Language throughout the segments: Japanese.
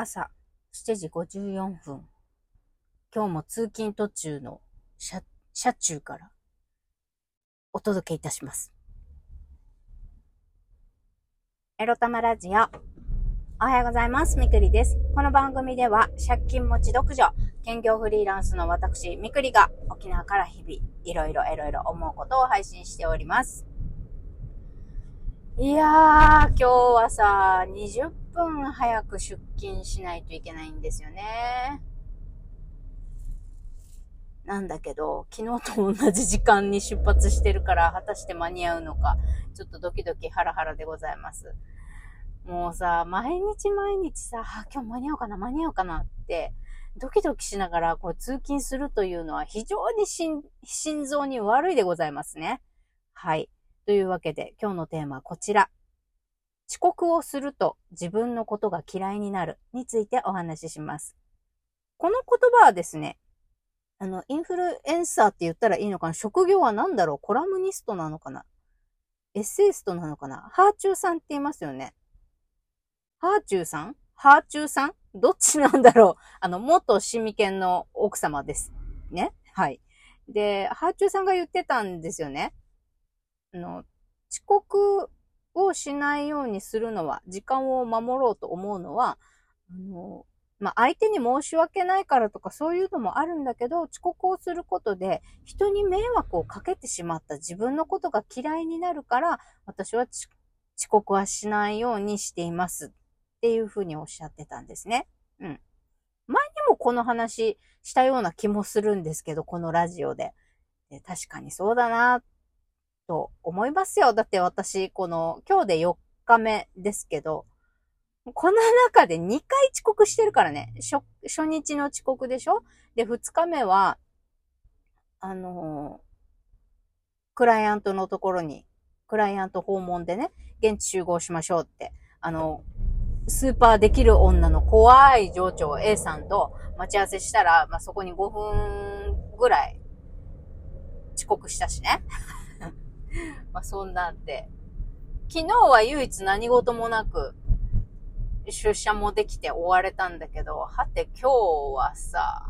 朝7時54分。今日も通勤途中の車、車中からお届けいたします。エロ玉ラジオ。おはようございます。みくりです。この番組では借金持ち独女、兼業フリーランスの私、みくりが沖縄から日々いろいろいろいろ思うことを配信しております。いやー、今日はさ、20分早く出勤しないといけないんですよね。なんだけど、昨日と同じ時間に出発してるから、果たして間に合うのか、ちょっとドキドキハラハラでございます。もうさ、毎日毎日さ、今日間に合うかな、間に合うかなって、ドキドキしながらこう通勤するというのは非常に心臓に悪いでございますね。はい。というわけで、今日のテーマはこちら。遅刻をすると自分のことが嫌いになるについてお話しします。この言葉はですね、あの、インフルエンサーって言ったらいいのかな？職業は何だろう？コラムニストなのかな？エッセイストなのかな？ハーチューさんって言いますよね。ハーチューさん？ハーチューさん？どっちなんだろう？あの、元シミケンの奥様です。ねはい。で、ハーチューさんが言ってたんですよね。あの、遅刻をしないようにするのは、時間を守ろうと思うのは、あの、まあ、相手に申し訳ないからとかそういうのもあるんだけど、遅刻をすることで人に迷惑をかけてしまった自分のことが嫌いになるから、私は遅刻はしないようにしていますっていうふうにおっしゃってたんですね。うん。前にもこの話したような気もするんですけど、このラジオで。で確かにそうだなと思いますよ。だって私、この、今日で4日目ですけど、この中で2回遅刻してるからね。初、初日の遅刻でしょ？で、2日目は、あのー、クライアントのところに、クライアント訪問でね、現地集合しましょうって、あの、スーパーできる女の怖い上長 A さんと待ち合わせしたら、まあ、そこに5分ぐらい遅刻したしね。まあそんなんで、昨日は唯一何事もなく、出社もできて終われたんだけど、はて今日はさ、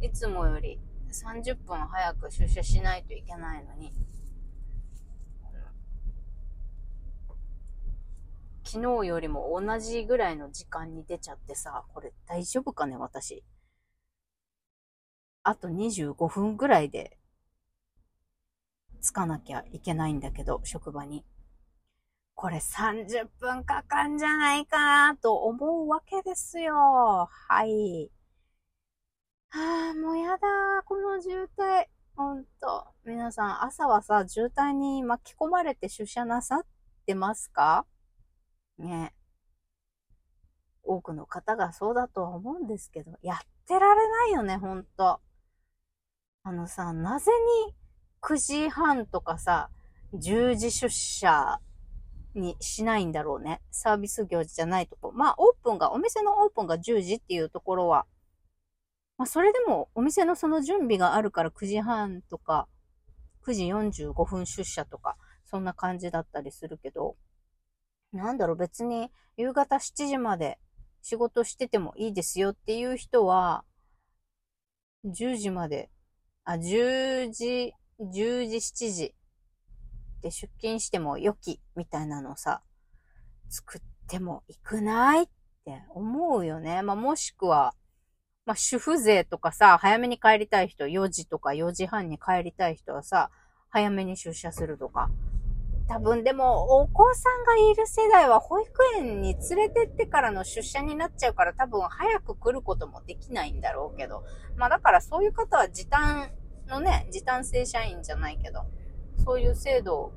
いつもより30分早く出社しないといけないのに、昨日よりも同じぐらいの時間に出ちゃってさ、これ大丈夫かね、私。あと25分ぐらいで着かなきゃいけないんだけど、職場に。これ30分かかんじゃないかなと思うわけですよ。はい。はあ、もうやだこの渋滞。ほんと。皆さん、朝はさ、渋滞に巻き込まれて出社なさってますか？ね。多くの方がそうだとは思うんですけど、やってられないよね、ほんと。あのさ、なぜに9時半とかさ、10時出社にしないんだろうね。サービス業じゃないとこ。まあ、オープンが、お店のオープンが10時っていうところは、まあ、それでもお店のその準備があるから9時半とか、9時45分出社とか、そんな感じだったりするけど、なんだろう、別に夕方7時まで仕事しててもいいですよっていう人は、10時まで、あ、10時10時、7時で出勤しても良きみたいなのさ、作ってもいくないって思うよね。まあ、もしくは、まあ、主婦税とかさ、早めに帰りたい人、4時とか4時半に帰りたい人はさ、早めに出社するとか。多分でも、お子さんがいる世代は保育園に連れてってからの出社になっちゃうから多分早く来ることもできないんだろうけど。まあだからそういう方は時短のね、時短正社員じゃないけど、そういう制度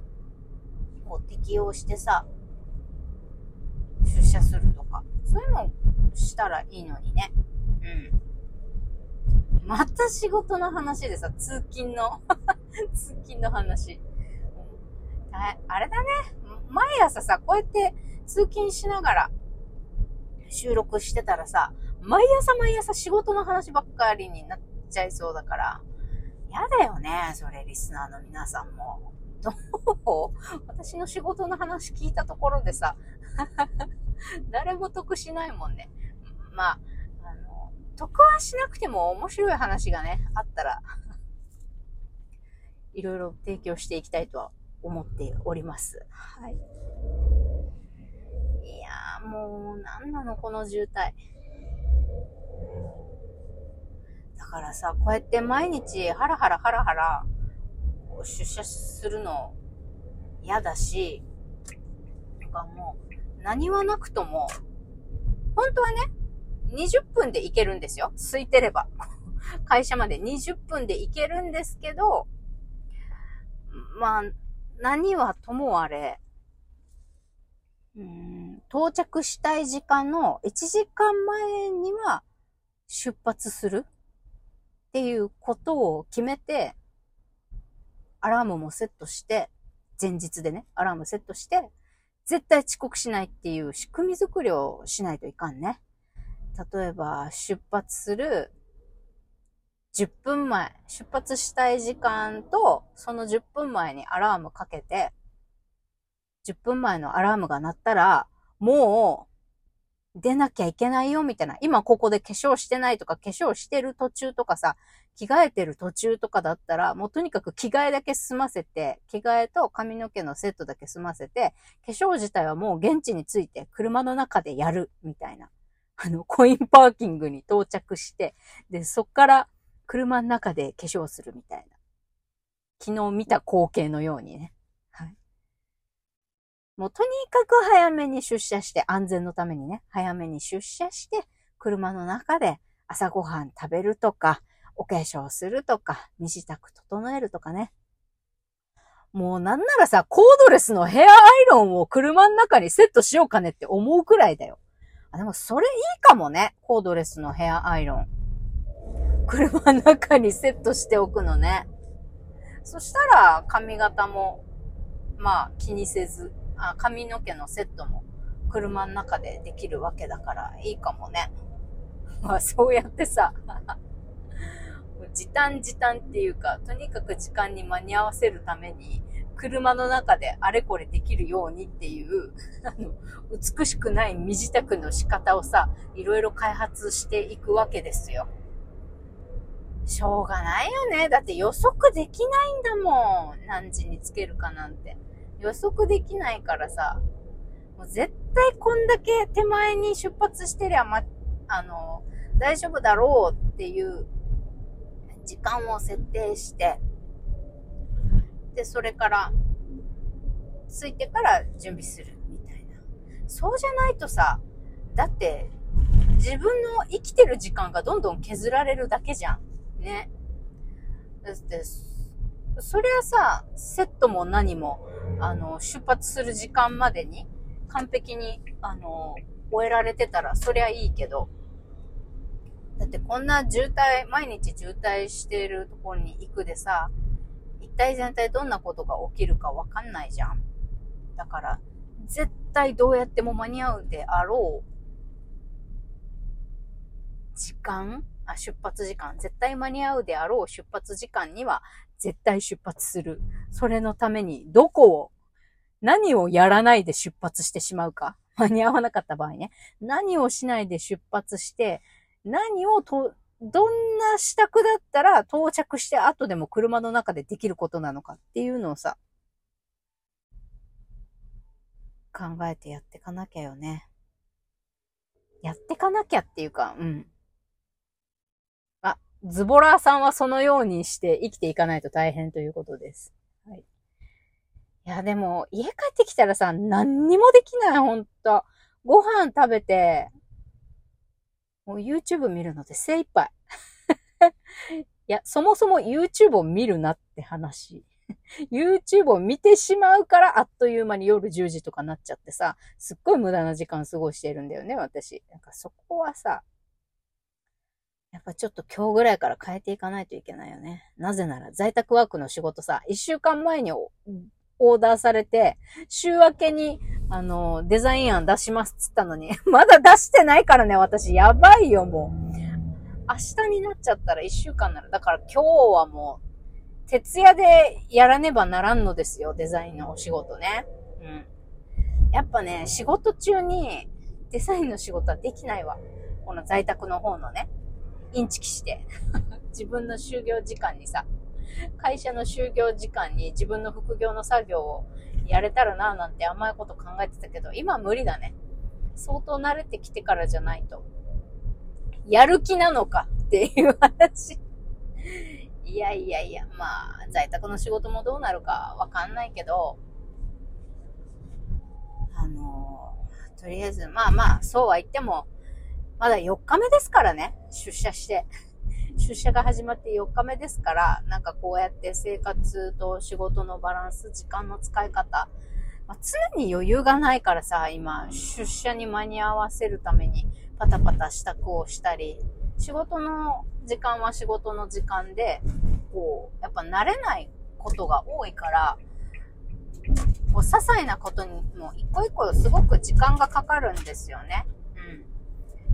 を適用してさ、出社するとか、そういうのをしたらいいのにね。うん。また仕事の話でさ、通勤の 通勤の話。あれだね。毎朝さ、こうやって通勤しながら収録してたらさ、毎朝毎朝仕事の話ばっかりになっちゃいそうだから、嫌だよね、それ、リスナーの皆さんも。どう？私の仕事の話聞いたところでさ、誰も得しないもんね。まあ、あの、得はしなくても面白い話がね、あったら、いろいろ提供していきたいとは思っております。はい。いやーもう、なんなのこの渋滞。だからさ、こうやって毎日ハラハラハラハラ出社するの嫌だし、なんかもう何はなくとも、本当はね、20分で行けるんですよ。空いてれば。会社まで20分で行けるんですけど、まあ、何はともあれ、うん、到着したい時間の1時間前には出発するっていうことを決めて、アラームもセットして、前日でね、アラームセットして、絶対遅刻しないっていう仕組み作りをしないといかんね。例えば、出発する10分前、出発したい時間と、その10分前にアラームかけて、10分前のアラームが鳴ったら、もう、出なきゃいけないよ、みたいな。今ここで化粧してないとか、化粧してる途中とかさ、着替えてる途中とかだったら、もうとにかく着替えだけ済ませて、着替えと髪の毛のセットだけ済ませて、化粧自体はもう現地に着いて、車の中でやる、みたいな。あの、コインパーキングに到着して、で、そっから、車の中で化粧するみたいな。昨日見た光景のようにね。もうとにかく早めに出社して、安全のためにね、早めに出社して、車の中で朝ごはん食べるとか、お化粧するとか、身支度整えるとかね。もうなんならさ、コードレスのヘアアイロンを車の中にセットしようかねって思うくらいだよ。あ、でもそれいいかもね。コードレスのヘアアイロン。車の中にセットしておくのね。そしたら髪型も、まあ気にせず、あ髪の毛のセットも車の中でできるわけだからいいかもね。まあそうやってさ、時短時短っていうか、とにかく時間に間に合わせるために、車の中であれこれできるようにっていう、あの、美しくない身支度の仕方をさ、いろいろ開発していくわけですよ。しょうがないよね。だって予測できないんだもん。何時につけるかなんて。予測できないからさ。もう絶対こんだけ手前に出発してりゃ、ま、あの、大丈夫だろうっていう時間を設定して、で、それから、ついてから準備するみたいな。そうじゃないとさ、だって、自分の生きてる時間がどんどん削られるだけじゃん。ね。だって、そりゃさ、セットも何も、あの、出発する時間までに完璧に、あの、終えられてたら、そりゃいいけど、だってこんな渋滞、毎日渋滞しているところに行くでさ、一体全体どんなことが起きるかわかんないじゃん。だから、絶対どうやっても間に合うであろう時間あ、出発時間、絶対間に合うであろう出発時間には絶対出発する。それのためにどこを、何をやらないで出発してしまうか。間に合わなかった場合ね。何をしないで出発して、何をと、どんな支度だったら到着して後でも車の中でできることなのかっていうのをさ、考えてやってかなきゃよね。やってかなきゃっていうか、うん。あズボラーさんはそのようにして生きていかないと大変ということです。い。や、でも、家帰ってきたらさ、何にもできない、ほんと。ご飯食べて、もう YouTube 見るので精一杯。いや、そもそも YouTube を見るなって話。YouTube を見てしまうからあっという間に夜10時とかなっちゃってさ、すっごい無駄な時間過ごしてるんだよね、私。なんかそこはさ、やっぱちょっと今日ぐらいから変えていかないといけないよね。なぜなら在宅ワークの仕事さ、一週間前にオーダーされて、週明けに、あの、デザイン案出しますっつったのに、まだ出してないからね、私。やばいよ、もう。明日になっちゃったら一週間なら。だから今日はもう、徹夜でやらねばならんのですよ、デザインのお仕事ね。うん。やっぱね、仕事中にデザインの仕事はできないわ。この在宅の方のね、インチキして、自分の就業時間にさ、会社の就業時間に自分の副業の作業をやれたらなぁなんて甘いこと考えてたけど、今無理だね。相当慣れてきてからじゃないと。やる気なのかっていう話。いやいやいや、まあ、在宅の仕事もどうなるかわかんないけど、あのとりあえず、まあまあ、そうは言っても、まだ4日目ですからね、出社して。出社が始まって4日目ですから、なんかこうやって生活と仕事のバランス、時間の使い方、まあ、常に余裕がないからさ、今、出社に間に合わせるためにパタパタ支度をしたり、仕事の時間は仕事の時間で、こう、やっぱ慣れないことが多いから、こう、些細なことにも一個一個すごく時間がかかるんですよね。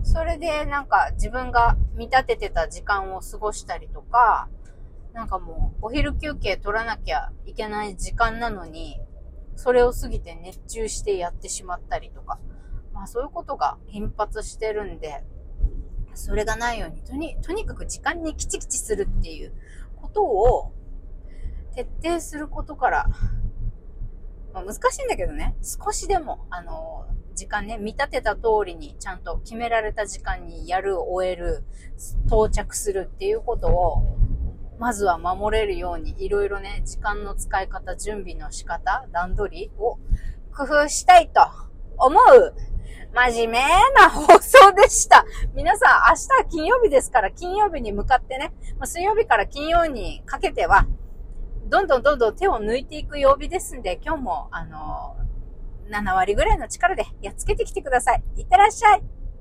それでなんか自分が見立ててた時間を過ごしたりとか、なんかもうお昼休憩取らなきゃいけない時間なのに、それを過ぎて熱中してやってしまったりとか、まあそういうことが頻発してるんで、それがないように、とに、とにかく時間にキチキチするっていうことを徹底することから、まあ、難しいんだけどね、少しでも、あの、時間ね、見立てた通りにちゃんと決められた時間にやる、終える、到着するっていうことを、まずは守れるように、いろいろね、時間の使い方、準備の仕方、段取りを工夫したいと思う真面目な放送でした。皆さん、明日は金曜日ですから、金曜日に向かってね、ま、水曜日から金曜日にかけては、どんどんどんどん手を抜いていく曜日ですんで、今日も、あの、7割ぐらいの力でやっつけてきてください。いってらっしゃい。